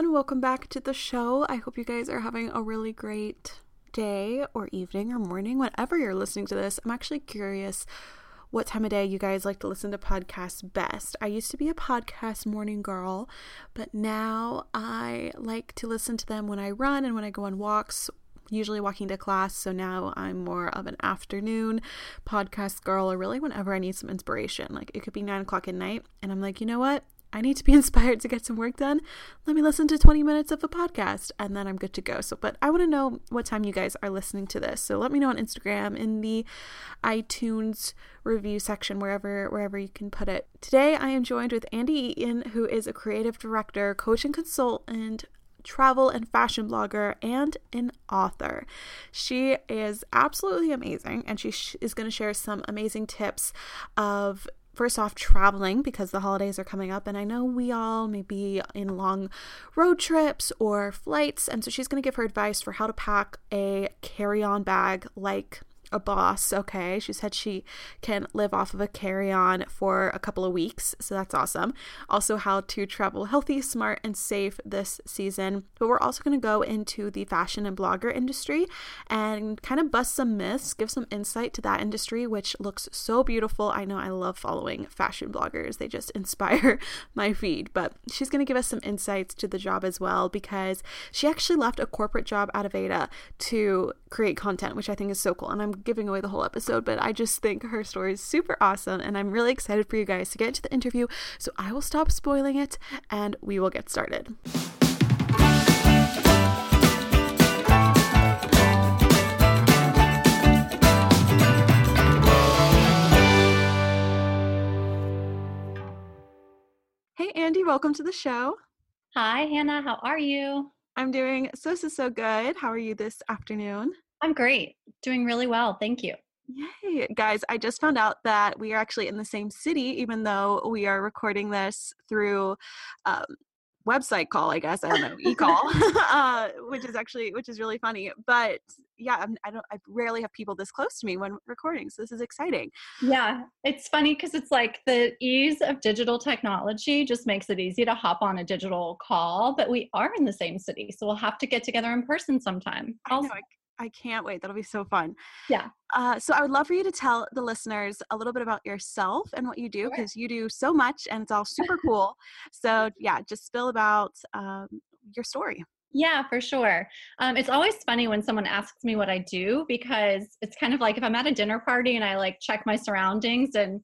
everyone. Welcome back to the show. I hope you guys are having a really great day or evening or morning, whenever you're listening to this. I'm actually curious what time of day you guys like to listen to podcasts best. I used to be a podcast morning girl, but now I like to listen to them when I run and when I go on walks usually walking to class, so now I'm more of an afternoon podcast girl, or really whenever I need some inspiration. Like it could be nine o'clock at night, and I'm like, you know what? I need to be inspired to get some work done. Let me listen to 20 minutes of a podcast and then I'm good to go. So, but I want to know what time you guys are listening to this. So let me know on Instagram in the iTunes review section wherever wherever you can put it. Today I am joined with Andi Eaton who is a creative director, coach and consultant, travel and fashion blogger, and an author. She is absolutely amazing, and she sh- is going to share some amazing tips of first off traveling because the holidays are coming up and I know we all may be in long road trips or flights and so she's going to give her advice for how to pack a carry-on bag like a boss, okay? She said she can live off of a carry on for a couple of weeks, so that's awesome. Also, how to travel healthy, smart, and safe this season. But we're also going to go into the fashion and blogger industry and kind of bust some myths, give some insight to that industry, which looks so beautiful. I know I love following fashion bloggers, they just inspire my feed. But she's going to give us some insights to the job as well because she actually left a corporate job at Aveda to create content, which I think is so cool. And I'm giving away the whole episode, but I just think her story is super awesome and I'm really excited for you guys to get into the interview. So I will stop spoiling it and we will get started. Hey, Andi, welcome to the show. Hi, Hannah. How are you? I'm doing so, so, so good. How are you this afternoon? I'm great. Doing really well. Thank you. Yay. Guys, I just found out that we are actually in the same city, even though we are recording this through um, website call, I guess. I don't know, e-call, uh, which is actually, which is really funny. But yeah, I'm, I don't, I rarely have people this close to me when recording. So this is exciting. Yeah. It's funny because it's like the ease of digital technology just makes it easy to hop on a digital call, but we are in the same city. So we'll have to get together in person sometime. I know, I, I can't wait. That'll be so fun. Yeah. Uh, so I would love for you to tell the listeners a little bit about yourself and what you do because sure. you do so much and it's all super cool. so yeah, just spill about um, your story. Yeah, for sure. Um, it's always funny when someone asks me what I do because it's kind of like if I'm at a dinner party and I like check my surroundings and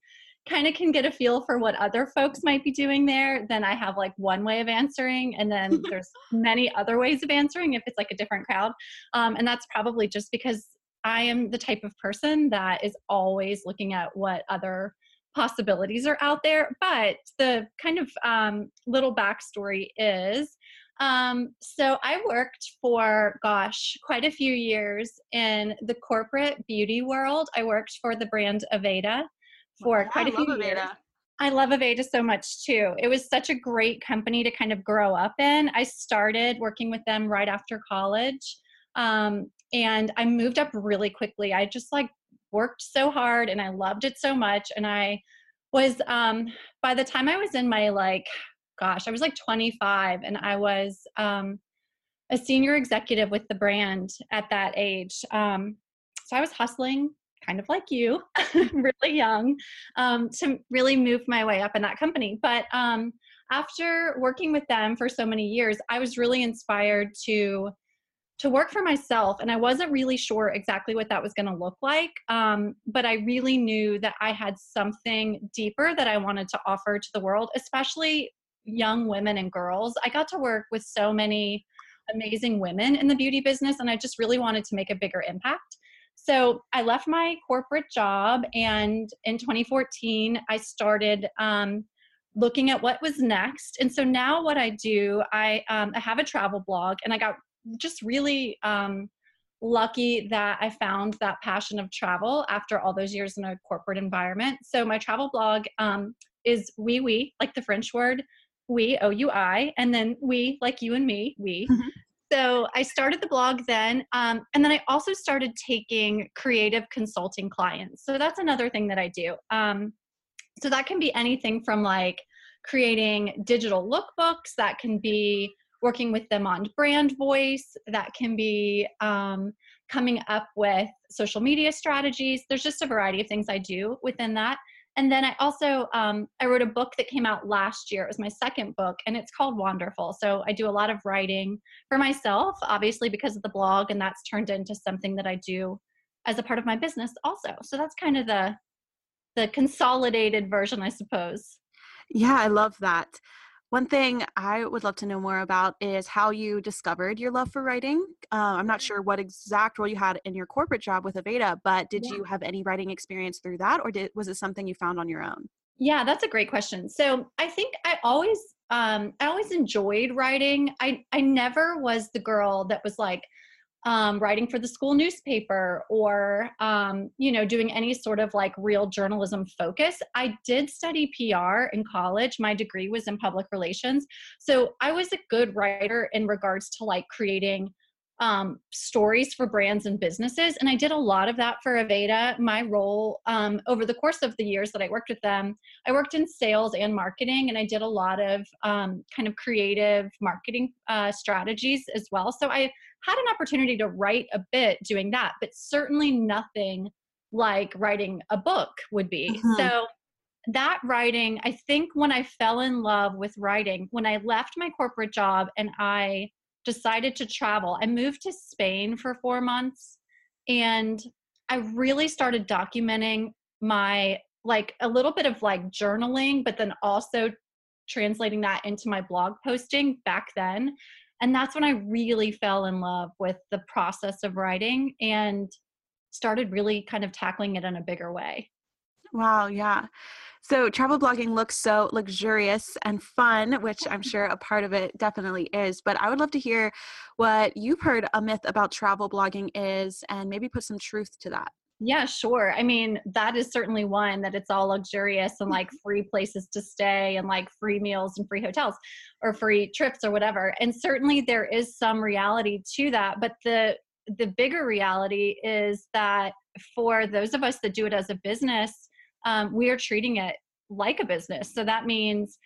kind of can get a feel for what other folks might be doing there, then I have like one way of answering, and then there's many other ways of answering if it's like a different crowd. Um, and that's probably just because I am the type of person that is always looking at what other possibilities are out there. But the kind of um, little backstory is um, so I worked for, gosh, quite a few years in the corporate beauty world. I worked for the brand Aveda for quite a few years. I love Aveda so much too. It was such a great company to kind of grow up in. I started working with them right after college. Um, and I moved up really quickly. I just like worked so hard and I loved it so much. And I was, um, by the time I was in my like, gosh, I was like 25 and I was um, a senior executive with the brand at that age. Um, so I was hustling kind of like you, really young, um, to really move my way up in that company. But um, after working with them for so many years, I was really inspired to to work for myself and i wasn't really sure exactly what that was going to look like um, but i really knew that i had something deeper that i wanted to offer to the world especially young women and girls i got to work with so many amazing women in the beauty business and i just really wanted to make a bigger impact so I left my corporate job, and in 2014, I started um, looking at what was next. And so now, what I do, I, um, I have a travel blog, and I got just really um, lucky that I found that passion of travel after all those years in a corporate environment. So my travel blog um, is we we like the French word we o u i, and then we like you and me we. Mm-hmm so I started the blog then. Um, and then I also started taking creative consulting clients. So that's another thing that I do. Um, so that can be anything from like creating digital lookbooks, that can be working with them on brand voice, that can be um, coming up with social media strategies. There's just a variety of things I do within that. And then I also um, I wrote a book that came out last year. It was my second book, and it's called Wanderful. So I do a lot of writing for myself, obviously because of the blog, and that's turned into something that I do as a part of my business also. So that's kind of the the consolidated version, I suppose. Yeah, I love that. One thing I would love to know more about is how you discovered your love for writing. Uh, I'm not sure what exact role you had in your corporate job with Aveda, but did yeah. you have any writing experience through that, or did was it something you found on your own? Yeah, that's a great question. So I think I always um, I always enjoyed writing. I I never was the girl that was like, um, writing for the school newspaper or um, you know doing any sort of like real journalism focus i did study pr in college my degree was in public relations so i was a good writer in regards to like creating um, stories for brands and businesses. And I did a lot of that for Aveda. My role um, over the course of the years that I worked with them, I worked in sales and marketing, and I did a lot of um, kind of creative marketing uh, strategies as well. So I had an opportunity to write a bit doing that, but certainly nothing like writing a book would be. Mm-hmm. So that writing, I think when I fell in love with writing, when I left my corporate job and I decided to travel, I moved to Spain for four months and I really started documenting my like a little bit of like journaling, but then also translating that into my blog posting back then and that's when i really fell in love with the process of writing and started really kind of tackling it in a bigger way. Wow yeah. So travel blogging looks so luxurious and fun which i'm sure a part of it definitely is but i would love to hear what you've heard a myth about travel blogging is and maybe put some truth to that yeah, sure. I mean, that is certainly one that it's all luxurious and like free places to stay and like free meals and free hotels or free trips or whatever. And certainly there is some reality to that, but the the bigger reality is that for those of us that do it as a business, um, we are treating it like a business. So that means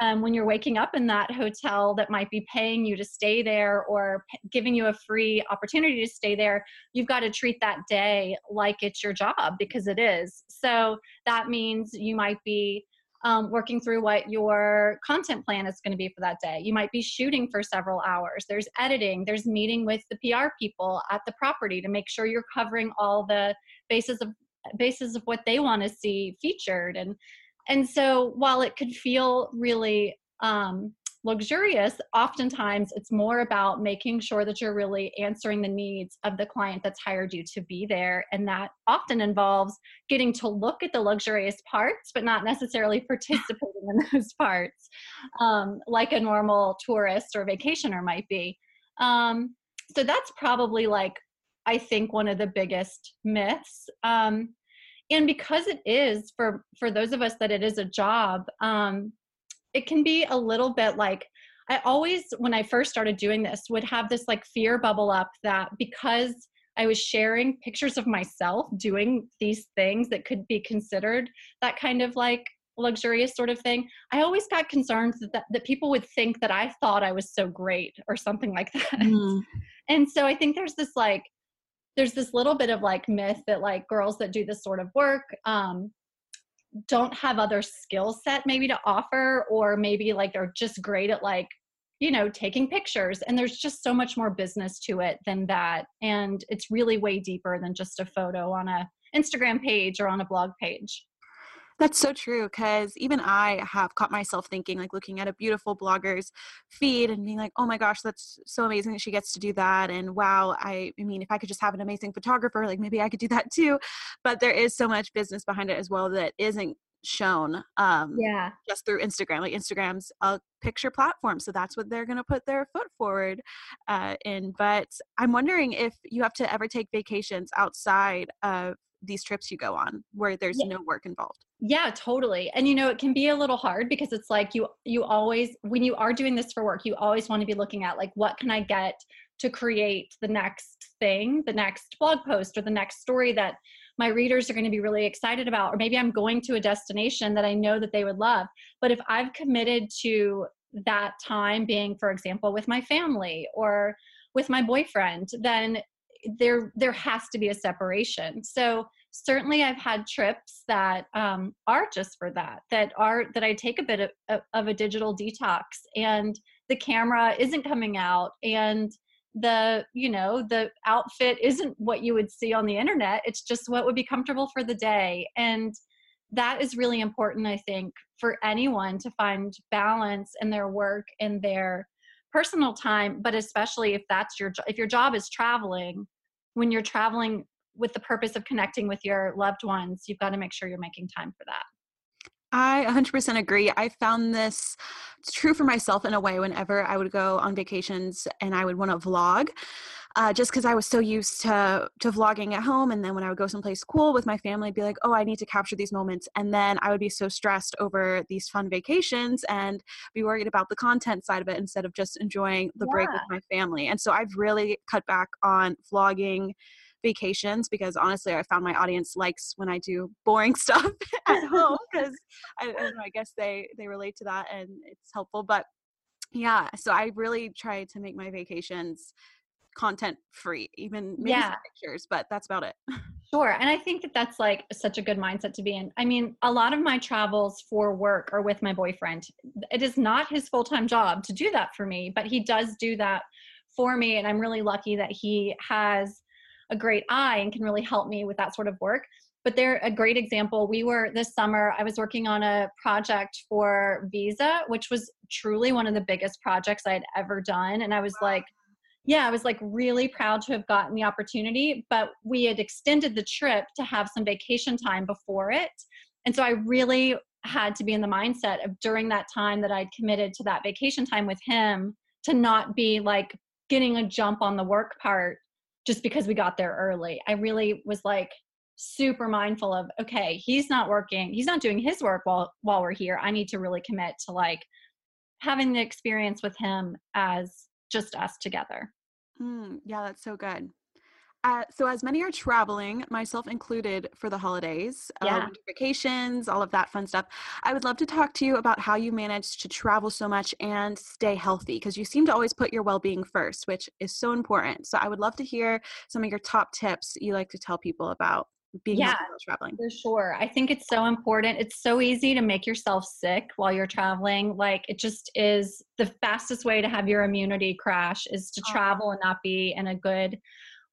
um, when you're waking up in that hotel that might be paying you to stay there or p- giving you a free opportunity to stay there, you've got to treat that day like it's your job because it is. So that means you might be um, working through what your content plan is going to be for that day. You might be shooting for several hours. There's editing, there's meeting with the PR people at the property to make sure you're covering all the bases of bases of what they want to see featured and and so while it could feel really um, luxurious, oftentimes it's more about making sure that you're really answering the needs of the client that's hired you to be there. And that often involves getting to look at the luxurious parts, but not necessarily participating in those parts, um, like a normal tourist or vacationer might be. Um, so that's probably like, I think, one of the biggest myths. Um, and because it is for for those of us that it is a job um it can be a little bit like i always when i first started doing this would have this like fear bubble up that because i was sharing pictures of myself doing these things that could be considered that kind of like luxurious sort of thing i always got concerned that, that people would think that i thought i was so great or something like that mm. and so i think there's this like there's this little bit of like myth that like girls that do this sort of work um, don't have other skill set maybe to offer or maybe like they're just great at like you know taking pictures and there's just so much more business to it than that and it's really way deeper than just a photo on a instagram page or on a blog page that's so true because even I have caught myself thinking, like looking at a beautiful blogger's feed and being like, oh my gosh, that's so amazing that she gets to do that. And wow, I, I mean, if I could just have an amazing photographer, like maybe I could do that too. But there is so much business behind it as well that isn't shown um yeah just through instagram like instagram's a picture platform so that's what they're going to put their foot forward uh in but i'm wondering if you have to ever take vacations outside of these trips you go on where there's yeah. no work involved yeah totally and you know it can be a little hard because it's like you you always when you are doing this for work you always want to be looking at like what can i get to create the next thing the next blog post or the next story that my readers are going to be really excited about or maybe i'm going to a destination that i know that they would love. But if i've committed to that time being for example with my family or with my boyfriend then there there has to be a separation. So certainly i've had trips that um, are just for that that are that i take a bit of, of a digital detox and the camera isn't coming out and the you know the outfit isn't what you would see on the internet. It's just what would be comfortable for the day. And that is really important i think for anyone to find balance in their work and their personal time but especially if that's your if your job is traveling when you're traveling with the purpose of connecting with your loved ones you've got to make sure you're making time for that I 100% agree. I found this true for myself in a way whenever I would go on vacations and I would want to vlog. Uh, just because I was so used to to vlogging at home, and then when I would go someplace cool with my family, I'd be like, "Oh, I need to capture these moments," and then I would be so stressed over these fun vacations and be worried about the content side of it instead of just enjoying the yeah. break with my family. And so I've really cut back on vlogging vacations because honestly, I found my audience likes when I do boring stuff at home because I, I, I guess they they relate to that and it's helpful. But yeah, so I really try to make my vacations content free, even maybe yeah. pictures, but that's about it. Sure. And I think that that's like such a good mindset to be in. I mean, a lot of my travels for work are with my boyfriend. It is not his full time job to do that for me, but he does do that for me. And I'm really lucky that he has a great eye and can really help me with that sort of work but they're a great example. We were this summer, I was working on a project for Visa, which was truly one of the biggest projects I had ever done. And I was like, yeah, I was like really proud to have gotten the opportunity, but we had extended the trip to have some vacation time before it. And so I really had to be in the mindset of during that time that I'd committed to that vacation time with him to not be like getting a jump on the work part just because we got there early. I really was like super mindful of okay, he's not working, he's not doing his work while while we're here. I need to really commit to like having the experience with him as just us together. Mm, yeah, that's so good. Uh, so, as many are traveling, myself included, for the holidays, uh, yeah. uh, vacations, all of that fun stuff, I would love to talk to you about how you manage to travel so much and stay healthy because you seem to always put your well being first, which is so important. So, I would love to hear some of your top tips you like to tell people about being yeah, traveling. For sure. I think it's so important. It's so easy to make yourself sick while you're traveling. Like it just is the fastest way to have your immunity crash is to oh. travel and not be in a good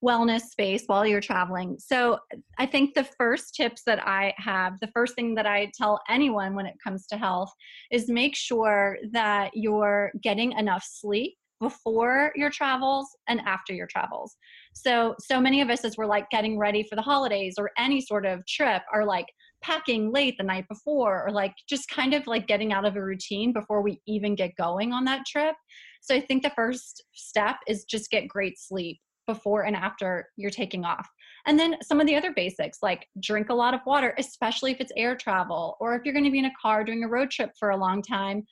wellness space while you're traveling. So, I think the first tips that I have, the first thing that I tell anyone when it comes to health is make sure that you're getting enough sleep before your travels and after your travels. So, so many of us, as we're like getting ready for the holidays or any sort of trip, are like packing late the night before or like just kind of like getting out of a routine before we even get going on that trip. So, I think the first step is just get great sleep before and after you're taking off. And then some of the other basics like drink a lot of water, especially if it's air travel or if you're going to be in a car doing a road trip for a long time.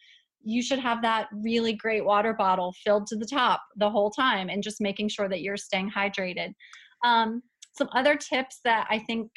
You should have that really great water bottle filled to the top the whole time and just making sure that you're staying hydrated. Um, some other tips that I think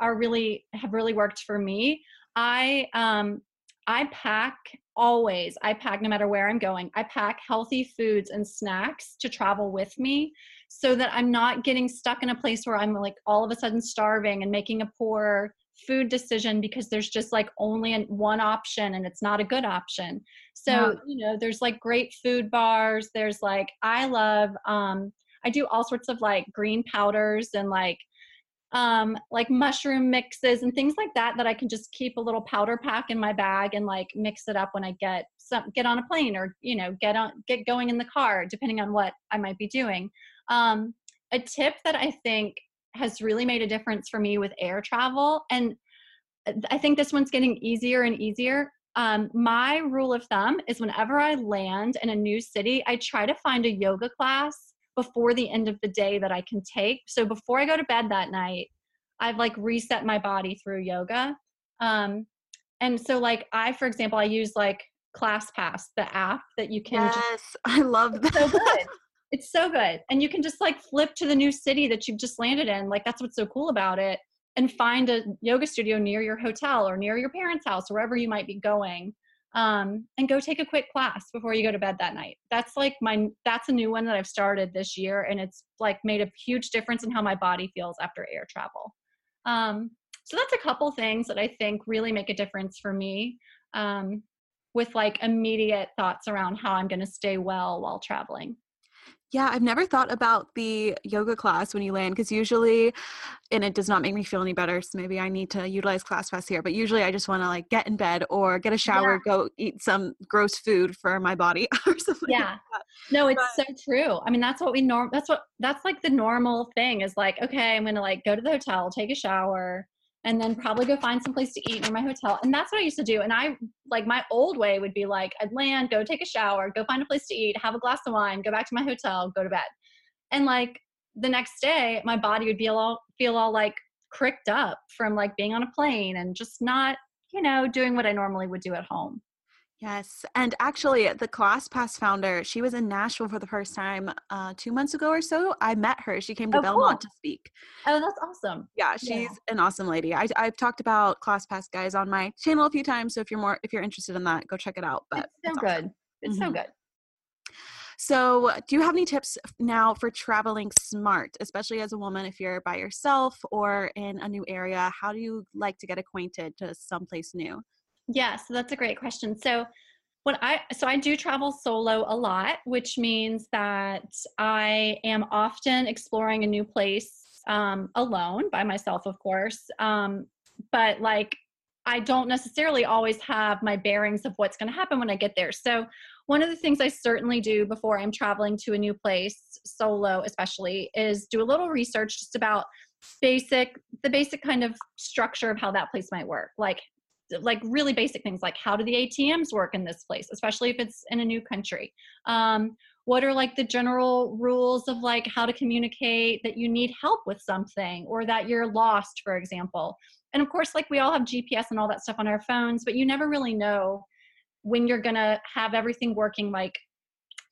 are really have really worked for me. I um, I pack always. I pack no matter where I'm going. I pack healthy foods and snacks to travel with me so that I'm not getting stuck in a place where I'm like all of a sudden starving and making a poor food decision because there's just like only one option and it's not a good option. So, yeah. you know, there's like great food bars. There's like, I love, um, I do all sorts of like green powders and like, um, like mushroom mixes and things like that that I can just keep a little powder pack in my bag and like mix it up when I get some get on a plane or you know get on get going in the car depending on what I might be doing. Um, a tip that I think has really made a difference for me with air travel, and I think this one's getting easier and easier. Um, my rule of thumb is whenever I land in a new city, I try to find a yoga class before the end of the day that I can take. So before I go to bed that night, I've like reset my body through yoga. Um, and so like I, for example, I use like ClassPass, the app that you can. Yes, just, I love that. So good. It's so good. And you can just like flip to the new city that you've just landed in. Like that's what's so cool about it. And find a yoga studio near your hotel or near your parents' house, wherever you might be going. um, and go take a quick class before you go to bed that night. That's like my that's a new one that I've started this year, and it's like made a huge difference in how my body feels after air travel. Um, so that's a couple things that I think really make a difference for me. Um, with like immediate thoughts around how I'm going to stay well while traveling. Yeah, I've never thought about the yoga class when you land because usually, and it does not make me feel any better. So maybe I need to utilize ClassPass here. But usually, I just want to like get in bed or get a shower, yeah. go eat some gross food for my body or something. Yeah, like no, it's but, so true. I mean, that's what we norm. That's what that's like the normal thing is like. Okay, I'm gonna like go to the hotel, take a shower, and then probably go find some place to eat near my hotel. And that's what I used to do. And I like my old way would be like I'd land, go take a shower, go find a place to eat, have a glass of wine, go back to my hotel, go to bed. And like the next day, my body would be all feel all like cricked up from like being on a plane and just not, you know, doing what I normally would do at home. Yes. And actually, the ClassPass founder, she was in Nashville for the first time uh, two months ago or so. I met her. She came to oh, Belmont cool. to speak. Oh, that's awesome. Yeah, she's yeah. an awesome lady. I, I've talked about ClassPass guys on my channel a few times. So if you're more, if you're interested in that, go check it out. But it's so good. Awesome. It's mm-hmm. so good. So, do you have any tips now for traveling smart, especially as a woman if you're by yourself or in a new area? How do you like to get acquainted to someplace new? Yeah, so that's a great question. So when I so I do travel solo a lot, which means that I am often exploring a new place um, alone by myself, of course. Um, but like I don't necessarily always have my bearings of what's going to happen when I get there. So one of the things I certainly do before I'm traveling to a new place solo, especially, is do a little research just about basic the basic kind of structure of how that place might work like like really basic things like how do the ATMs work in this place, especially if it's in a new country. Um, what are like the general rules of like how to communicate that you need help with something or that you're lost, for example. And of course, like we all have GPS and all that stuff on our phones, but you never really know when you're gonna have everything working like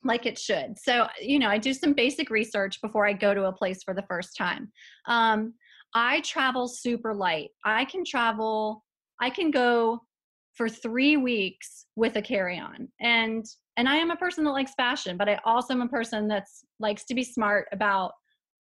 like it should. So, you know, I do some basic research before I go to a place for the first time. Um, I travel super light. I can travel I can go for three weeks with a carry-on and and i am a person that likes fashion but i also am a person that's likes to be smart about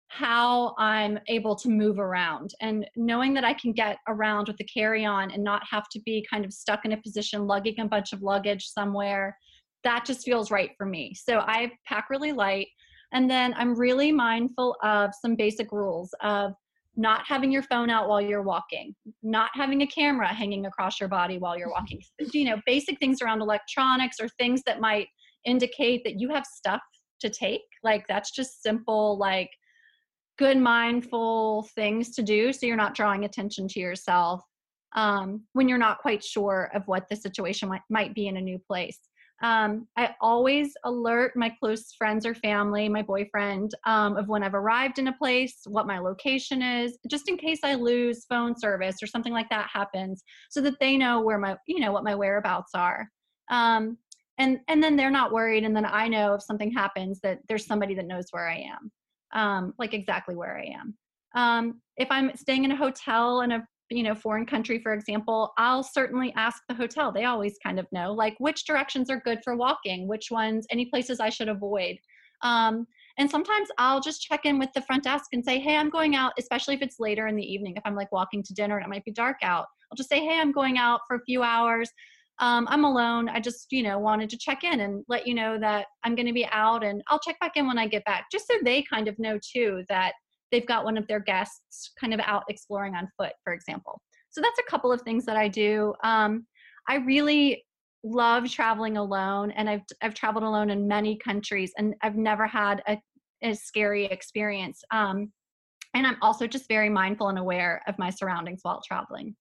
how i'm able to move around and knowing that i can get around with the carry-on and not have to be kind of stuck in a position lugging a bunch of luggage somewhere that just feels right for me. So i pack really light and then i'm really mindful of some basic rules of not having your phone out while you're walking, not having a camera hanging across your body while you're walking. You know, basic things around electronics or things that might indicate that you have stuff to take. Like that's just simple, like good mindful things to do so you're not drawing attention to yourself um, when you're not quite sure of what the situation might, might be in a new place. Um, I always alert my close friends or family, my boyfriend, um, of when I've arrived in a place, what my location is, just in case I lose phone service or something like that happens, so that they know where my, you know, what my whereabouts are. Um, and and then they're not worried, and then I know if something happens that there's somebody that knows where I am, um, like exactly where I am. Um, if I'm staying in a hotel in a you know foreign country for example i'll certainly ask the hotel. They always kind of know like which directions are good for walking which ones any places i should avoid. Um, and sometimes i'll just check in with the front desk and say hey i'm going out especially if it's later in the evening if i'm like walking to dinner and it might be dark out. I'll just say hey i'm going out for a few hours. Um, i'm alone. I just you know wanted to check in and let you know that i'm going to be out and i'll check back in when i get back just so they kind of know too that they've got one of their guests kind of out exploring on foot, for example. So that's a couple of things that I do. Um, I really love traveling alone, and I've I've traveled alone in many countries, and I've never had a, a scary experience. Um, and I'm also just very mindful and aware of my surroundings while traveling.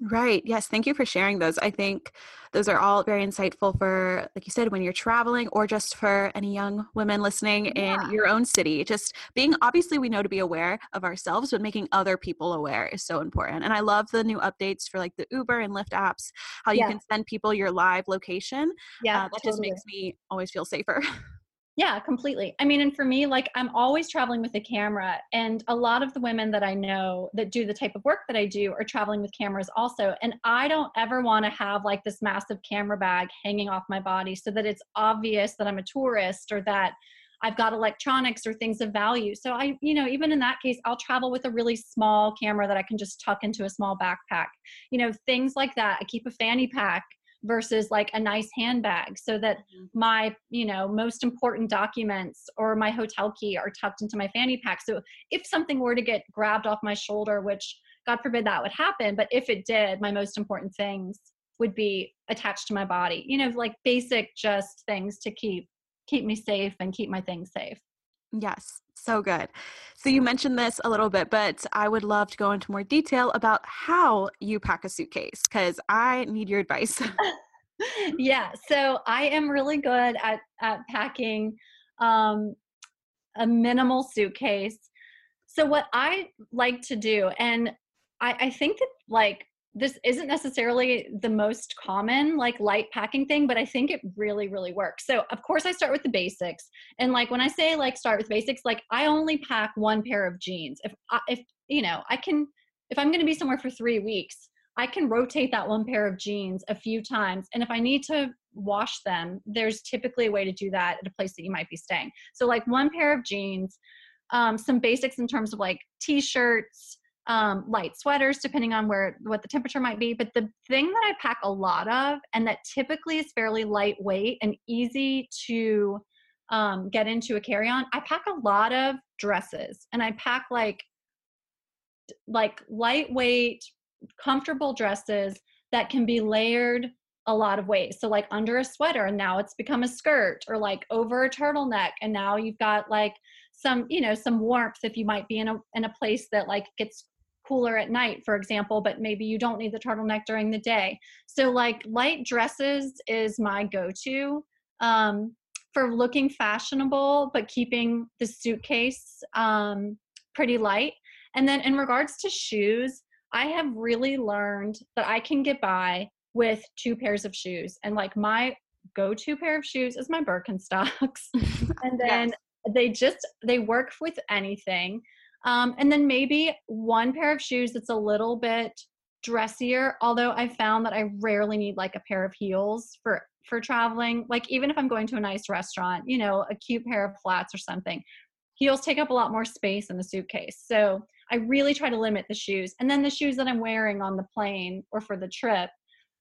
Right. Yes. Thank you for sharing those. I think those are all very insightful for, like you said, when you're traveling or just for any young women listening yeah. in your own city. Just being, obviously, we know to be aware of ourselves, but making other people aware is so important. And I love the new updates for like the Uber and Lyft apps, how you yeah. can send people your live location. Yeah. Uh, that totally. just makes me always feel safer. Yeah, completely. I mean, and for me, like I'm always traveling with a camera, and a lot of the women that I know that do the type of work that I do are traveling with cameras also. And I don't ever want to have like this massive camera bag hanging off my body so that it's obvious that I'm a tourist or that I've got electronics or things of value. So I, you know, even in that case, I'll travel with a really small camera that I can just tuck into a small backpack. You know, things like that. I keep a fanny pack versus like a nice handbag so that mm-hmm. my you know most important documents or my hotel key are tucked into my fanny pack. So if something were to get grabbed off my shoulder which god forbid that would happen but if it did my most important things would be attached to my body. You know like basic just things to keep keep me safe and keep my things safe Yes, so good. So you mentioned this a little bit, but I would love to go into more detail about how you pack a suitcase because I need your advice. yeah, so I am really good at at packing um, a minimal suitcase. So what I like to do, and I, I think that like this isn't necessarily the most common like light packing thing but i think it really really works. So of course i start with the basics. And like when i say like start with basics like i only pack one pair of jeans. If I, if you know i can if i'm going to be somewhere for 3 weeks i can rotate that one pair of jeans a few times. And if i need to wash them there's typically a way to do that at a place that you might be staying. So like one pair of jeans um, some basics in terms of like t-shirts um, light sweaters depending on where what the temperature might be. But the thing that i pack a lot of and that typically is fairly lightweight and easy to um, get into a carry-on i pack a lot of dresses. And i pack like like lightweight comfortable dresses that can be layered a lot of ways. So like under a sweater and now it's become a skirt or like over a turtleneck and now you've got like some you know some warmth if you might be in a in a place that like gets cooler at night, for example, but maybe you don't need the turtleneck during the day. So, like, light dresses is my go to um, for looking fashionable, but keeping the suitcase um, pretty light. And then, in regards to shoes, I have really learned that I can get by with two pairs of shoes. And like, my go to pair of shoes is my Birkenstocks. and then yes. they just, they work with anything. Um, and then maybe one pair of shoes that's a little bit dressier, although I found that I rarely need like a pair of heels for for traveling. Like even if I'm going to a nice restaurant, you know, a cute pair of flats or something. Heels take up a lot more space in the suitcase. So I really try to limit the shoes. And then the shoes that I'm wearing on the plane or for the trip,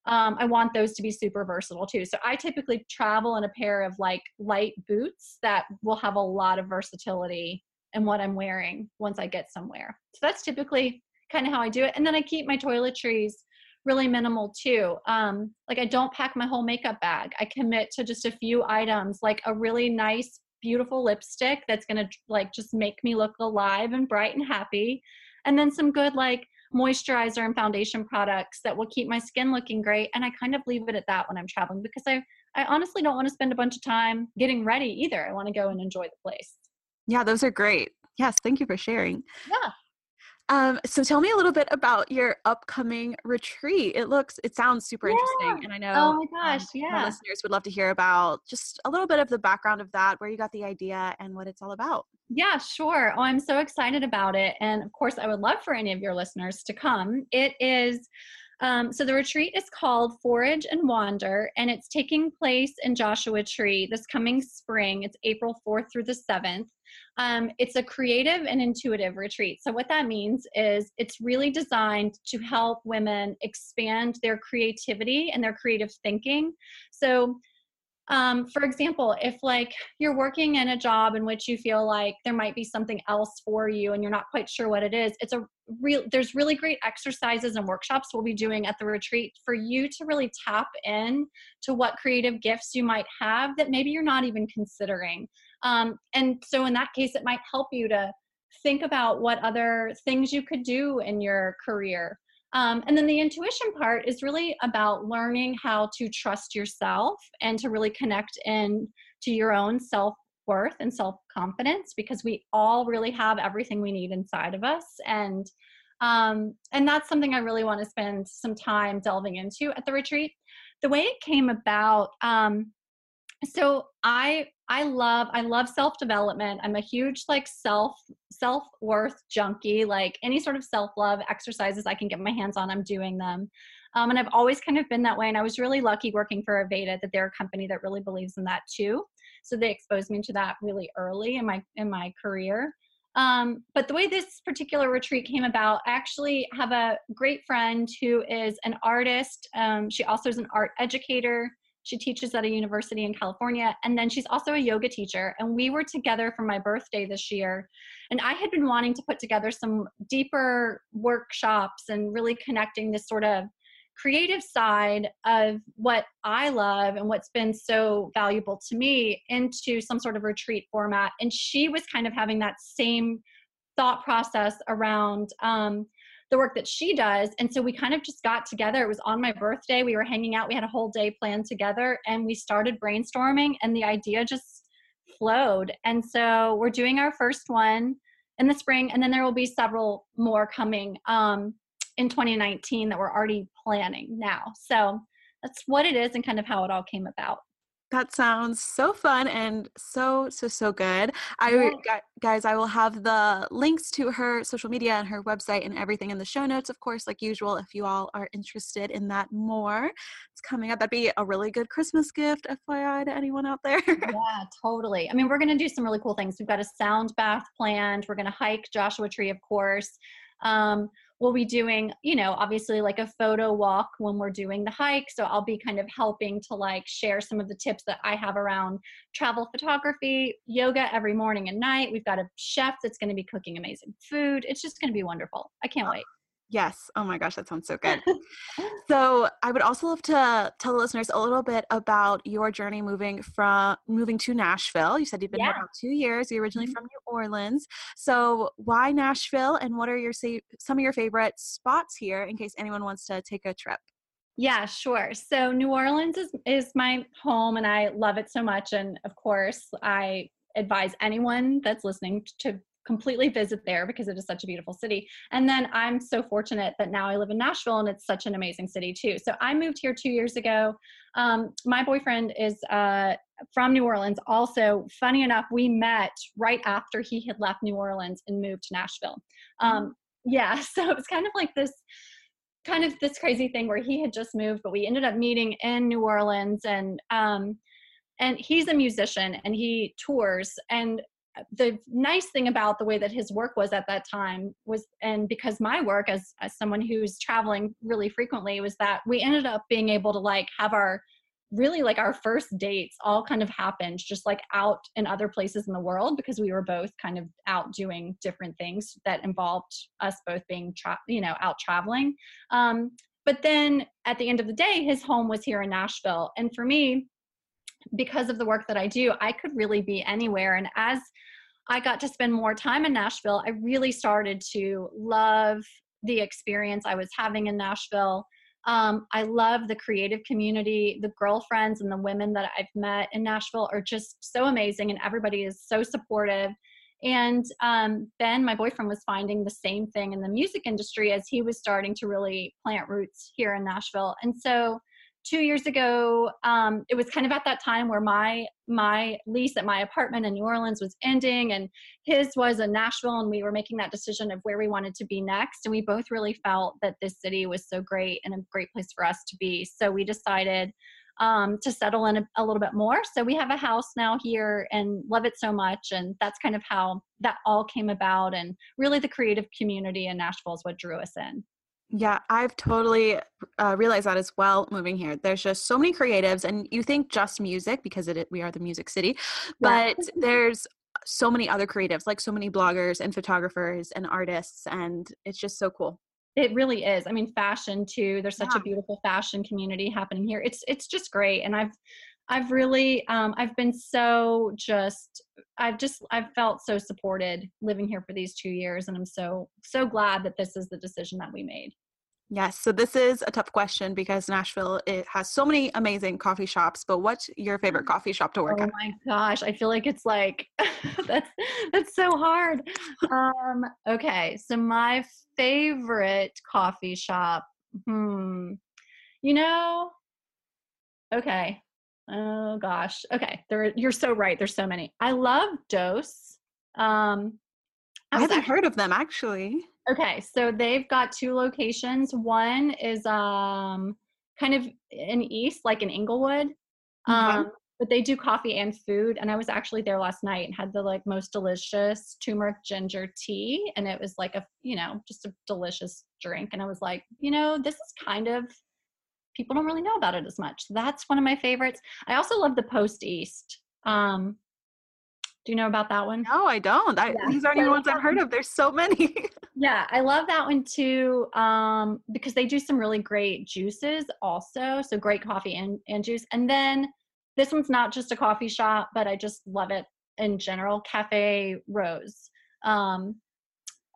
um, I want those to be super versatile too. So I typically travel in a pair of like light boots that will have a lot of versatility and what I'm wearing once I get somewhere. So that's typically kind of how I do it. And then I keep my toiletries really minimal too. Um, like I don't pack my whole makeup bag. I commit to just a few items, like a really nice, beautiful lipstick that's gonna like just make me look alive and bright and happy. And then some good like moisturizer and foundation products that will keep my skin looking great. And I kind of leave it at that when I'm traveling because I I honestly don't want to spend a bunch of time getting ready either. I want to go and enjoy the place. Yeah, those are great. Yes, thank you for sharing. Yeah. Um, so tell me a little bit about your upcoming retreat. It looks, it sounds super yeah. interesting, and I know. Oh my gosh, um, yeah. listeners would love to hear about just a little bit of the background of that, where you got the idea, and what it's all about. Yeah, sure. Oh, I'm so excited about it, and of course, I would love for any of your listeners to come. It is um, so the retreat is called Forage and Wander, and it's taking place in Joshua Tree this coming spring. It's April 4th through the 7th. Um, it's a creative and intuitive retreat. So, what that means is it's really designed to help women expand their creativity and their creative thinking. So, um, for example, if like you're working in a job in which you feel like there might be something else for you and you're not quite sure what it is, it's a real there's really great exercises and workshops we'll be doing at the retreat for you to really tap in to what creative gifts you might have that maybe you're not even considering. Um, and so in that case, it might help you to think about what other things you could do in your career. Um, and then the intuition part is really about learning how to trust yourself and to really connect in to your own self worth and self confidence because we all really have everything we need inside of us. And um, and that's something i really want to spend some time delving into at the retreat. The way it came about um, so i I love I love self-development. I'm a huge like self self-worth junkie. Like any sort of self-love exercises I can get my hands on, I'm doing them. Um, and I've always kind of been that way. And I was really lucky working for Aveda that they're a company that really believes in that too. So they exposed me to that really early in my in my career. Um, but the way this particular retreat came about, I actually have a great friend who is an artist. Um, she also is an art educator. She teaches at a university in California. And then she's also a yoga teacher. And we were together for my birthday this year. And I had been wanting to put together some deeper workshops and really connecting this sort of creative side of what I love and what's been so valuable to me into some sort of retreat format. And she was kind of having that same thought process around um, the work that she does. And so we kind of just got together. It was on my birthday. We were hanging out. We had a whole day planned together and we started brainstorming, and the idea just flowed. And so we're doing our first one in the spring, and then there will be several more coming um, in 2019 that we're already planning now. So that's what it is and kind of how it all came about. That sounds so fun and so so so good. I guys, I will have the links to her social media and her website and everything in the show notes, of course, like usual. If you all are interested in that more, it's coming up. That'd be a really good Christmas gift, FYI, to anyone out there. yeah, totally. I mean, we're going to do some really cool things. We've got a sound bath planned. We're going to hike Joshua Tree, of course. Um, we'll be doing you know obviously like a photo walk when we're doing the hike so i'll be kind of helping to like share some of the tips that i have around travel photography yoga every morning and night. We've got a chef that's going to be cooking amazing food. It's just going to be wonderful. I can't oh, wait Yes. Oh my gosh, that sounds so good. so I would also love to tell the listeners a little bit about your journey moving from moving to Nashville. You said you've been yeah. here about two years. You're originally mm-hmm. from New Orleans. So why Nashville, and what are your some of your favorite spots here in case anyone wants to take a trip? Yeah, sure. So New Orleans is is my home, and I love it so much. And of course, I advise anyone that's listening to completely visit there because it is such a beautiful city. And then I'm so fortunate that now I live in Nashville and it's such an amazing city too. So I moved here two years ago. Um, my boyfriend is uh, from New Orleans. Also, funny enough, we met right after he had left New Orleans and moved to Nashville. Um, yeah, so it was kind of like this kind of this crazy thing where he had just moved but we ended up meeting in new orleans and um and he's a musician and he tours and the nice thing about the way that his work was at that time was and because my work as, as someone who's traveling really frequently was that we ended up being able to like have our really like our first dates all kind of happened just like out in other places in the world because we were both kind of out doing different things that involved us both being tra- you know out traveling. Um, but then at the end of the day his home was here in nashville. And for me because of the work that I do, I could really be anywhere. And as I got to spend more time in Nashville, I really started to love the experience I was having in Nashville. Um, I love the creative community. The girlfriends and the women that I've met in Nashville are just so amazing, and everybody is so supportive. And um, Ben, my boyfriend, was finding the same thing in the music industry as he was starting to really plant roots here in Nashville. And so two years ago um, it was kind of at that time where my my lease at my apartment in new orleans was ending and his was in nashville and we were making that decision of where we wanted to be next. And we both really felt that this city was so great and a great place for us to be. So we decided um, to settle in a, a little bit more. So we have a house now here and love it so much. And that's kind of how that all came about. And really the creative community in nashville is what drew us in yeah, I've totally uh, realized that as well moving here. There's just so many creatives, and you think just music because it, we are the music city, but yeah. there's so many other creatives, like so many bloggers and photographers and artists, and it's just so cool. It really is. I mean, fashion too. There's such yeah. a beautiful fashion community happening here. It's it's just great, and I've I've really um, I've been so just I've just I've felt so supported living here for these two years, and I'm so so glad that this is the decision that we made. Yes, so this is a tough question because Nashville it has so many amazing coffee shops. But what's your favorite coffee shop to work oh at? Oh my gosh, I feel like it's like that's that's so hard. Um, okay, so my favorite coffee shop. Hmm, you know, okay, oh gosh. Okay. There you're so right. There's so many. I love Dose. Um I, I haven't actually, heard of them actually. Okay, so they've got two locations. One is um kind of in east, like in Inglewood. Um, but they do coffee and food. And I was actually there last night and had the like most delicious turmeric ginger tea. And it was like a, you know, just a delicious drink. And I was like, you know, this is kind of people don't really know about it as much. That's one of my favorites. I also love the Post East. Um, do you know about that one? No, I don't. I, yeah. These aren't even ones I've heard of. There's so many. yeah, I love that one too um, because they do some really great juices also. So great coffee and, and juice. And then this one's not just a coffee shop, but I just love it in general. Cafe Roze um,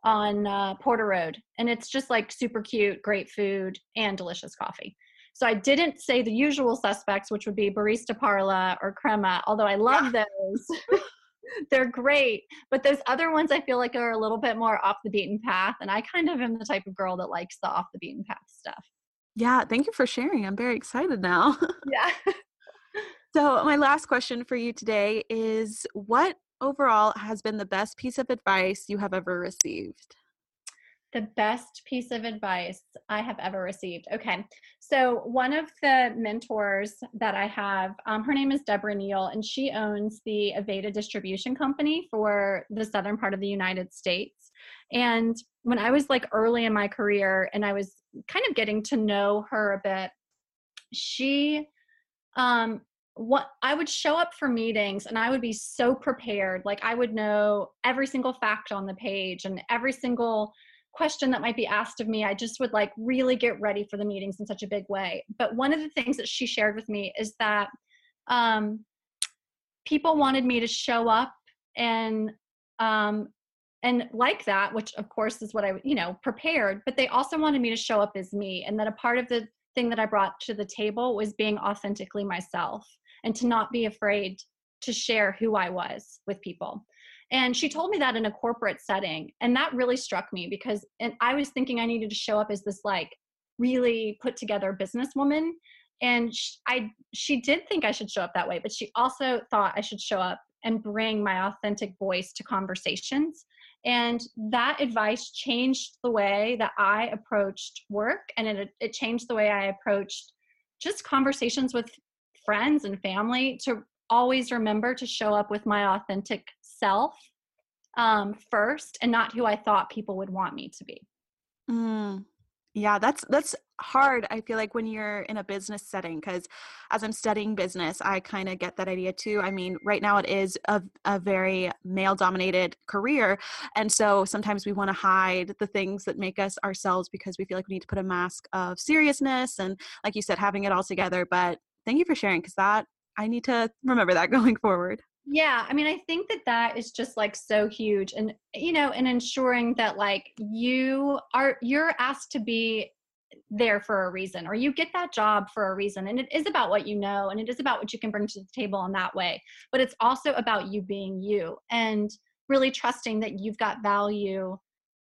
on uh, Porter Road. And it's just like super cute, great food, and delicious coffee. So I didn't say the usual suspects, which would be Barista Parlor or Crema, although I love yeah. those. they're great. But those other ones I feel like are a little bit more off the beaten path. And I kind of am the type of girl that likes the off the beaten path stuff. Yeah, thank you for sharing. I'm very excited now. yeah. so, my last question for you today is what overall has been the best piece of advice you have ever received? The best piece of advice I have ever received. Okay. So, one of the mentors that I have, um, her name is Deborah Neal, and she owns the Aveda distribution company for the southern part of the United States. And when I was like early in my career and I was kind of getting to know her a bit, she, um, what I would show up for meetings and I would be so prepared. Like I would know every single fact on the page and every single question that might be asked of me i just would like really get ready for the meetings in such a big way. But one of the things that she shared with me is that um, people wanted me to show up and um, and like that which of course is what i you know prepared but they also wanted me to show up as me and that a part of the thing that i brought to the table was being authentically myself and to not be afraid to share who i was with people and she told me that in a corporate setting. And that really struck me because and I was thinking I needed to show up as this like really put together businesswoman. And she, I, she did think I should show up that way, but she also thought I should show up and bring my authentic voice to conversations. And that advice changed the way that I approached work and it, it changed the way I approached just conversations with friends and family to always remember to show up with my authentic self um, first and not who I thought people would want me to be. Mm, yeah, that's that's hard. I feel like when you're in a business setting, because as I'm studying business, I kind of get that idea too. I mean, right now it is a, a very male dominated career. And so sometimes we want to hide the things that make us ourselves because we feel like we need to put a mask of seriousness and, like you said, having it all together. But thank you for sharing because that I need to remember that going forward. Yeah, I mean, I think that that is just like so huge, and you know, and ensuring that like you are you're asked to be there for a reason, or you get that job for a reason, and it is about what you know, and it is about what you can bring to the table in that way. But it's also about you being you, and really trusting that you've got value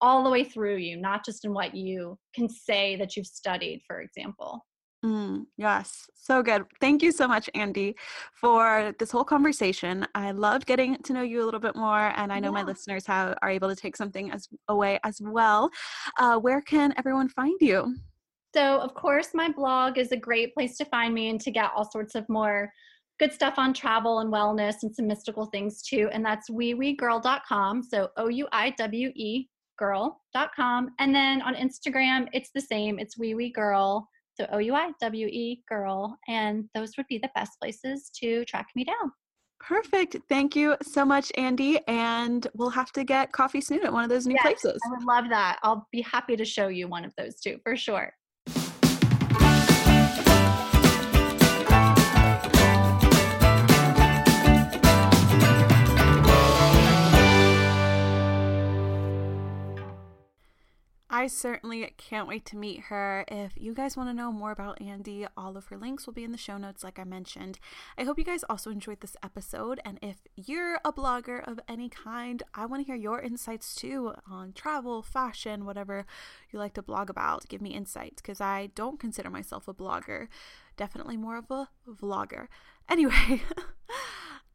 all the way through you, not just in what you can say that you've studied, for example. Mm, yes, so good. Thank you so much, Andi, for this whole conversation. I loved getting to know you a little bit more, and I know yeah. my listeners have, are able to take something as away as well. Uh, where can everyone find you? So, of course, my blog is a great place to find me and to get all sorts of more good stuff on travel and wellness and some mystical things too. And that's ouiwegirl.com. So, O U I W E girl.com. And then on Instagram, it's the same. It's wee girl so O U I W E girl. And those would be the best places to track me down. Perfect. Thank you so much, Andi. And we'll have to get coffee soon at one of those new yes, places. I would love that. I'll be happy to show you one of those too, for sure. I certainly can't wait to meet her. If you guys want to know more about Andi, all of her links will be in the show notes, like I mentioned. I hope you guys also enjoyed this episode. And if you're a blogger of any kind, I want to hear your insights too on travel, fashion, whatever you like to blog about. Give me insights because I don't consider myself a blogger, definitely more of a vlogger. Anyway.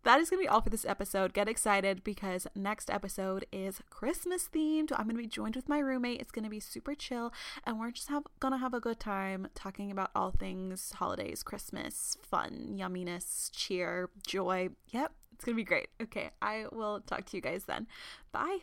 that is going to be all for this episode. Get excited because next episode is Christmas themed. I'm going to be joined with my roommate. It's going to be super chill and we're just have, going to have a good time talking about all things holidays, Christmas, fun, yumminess, cheer, joy. Yep, it's going to be great. Okay, I will talk to you guys then. Bye.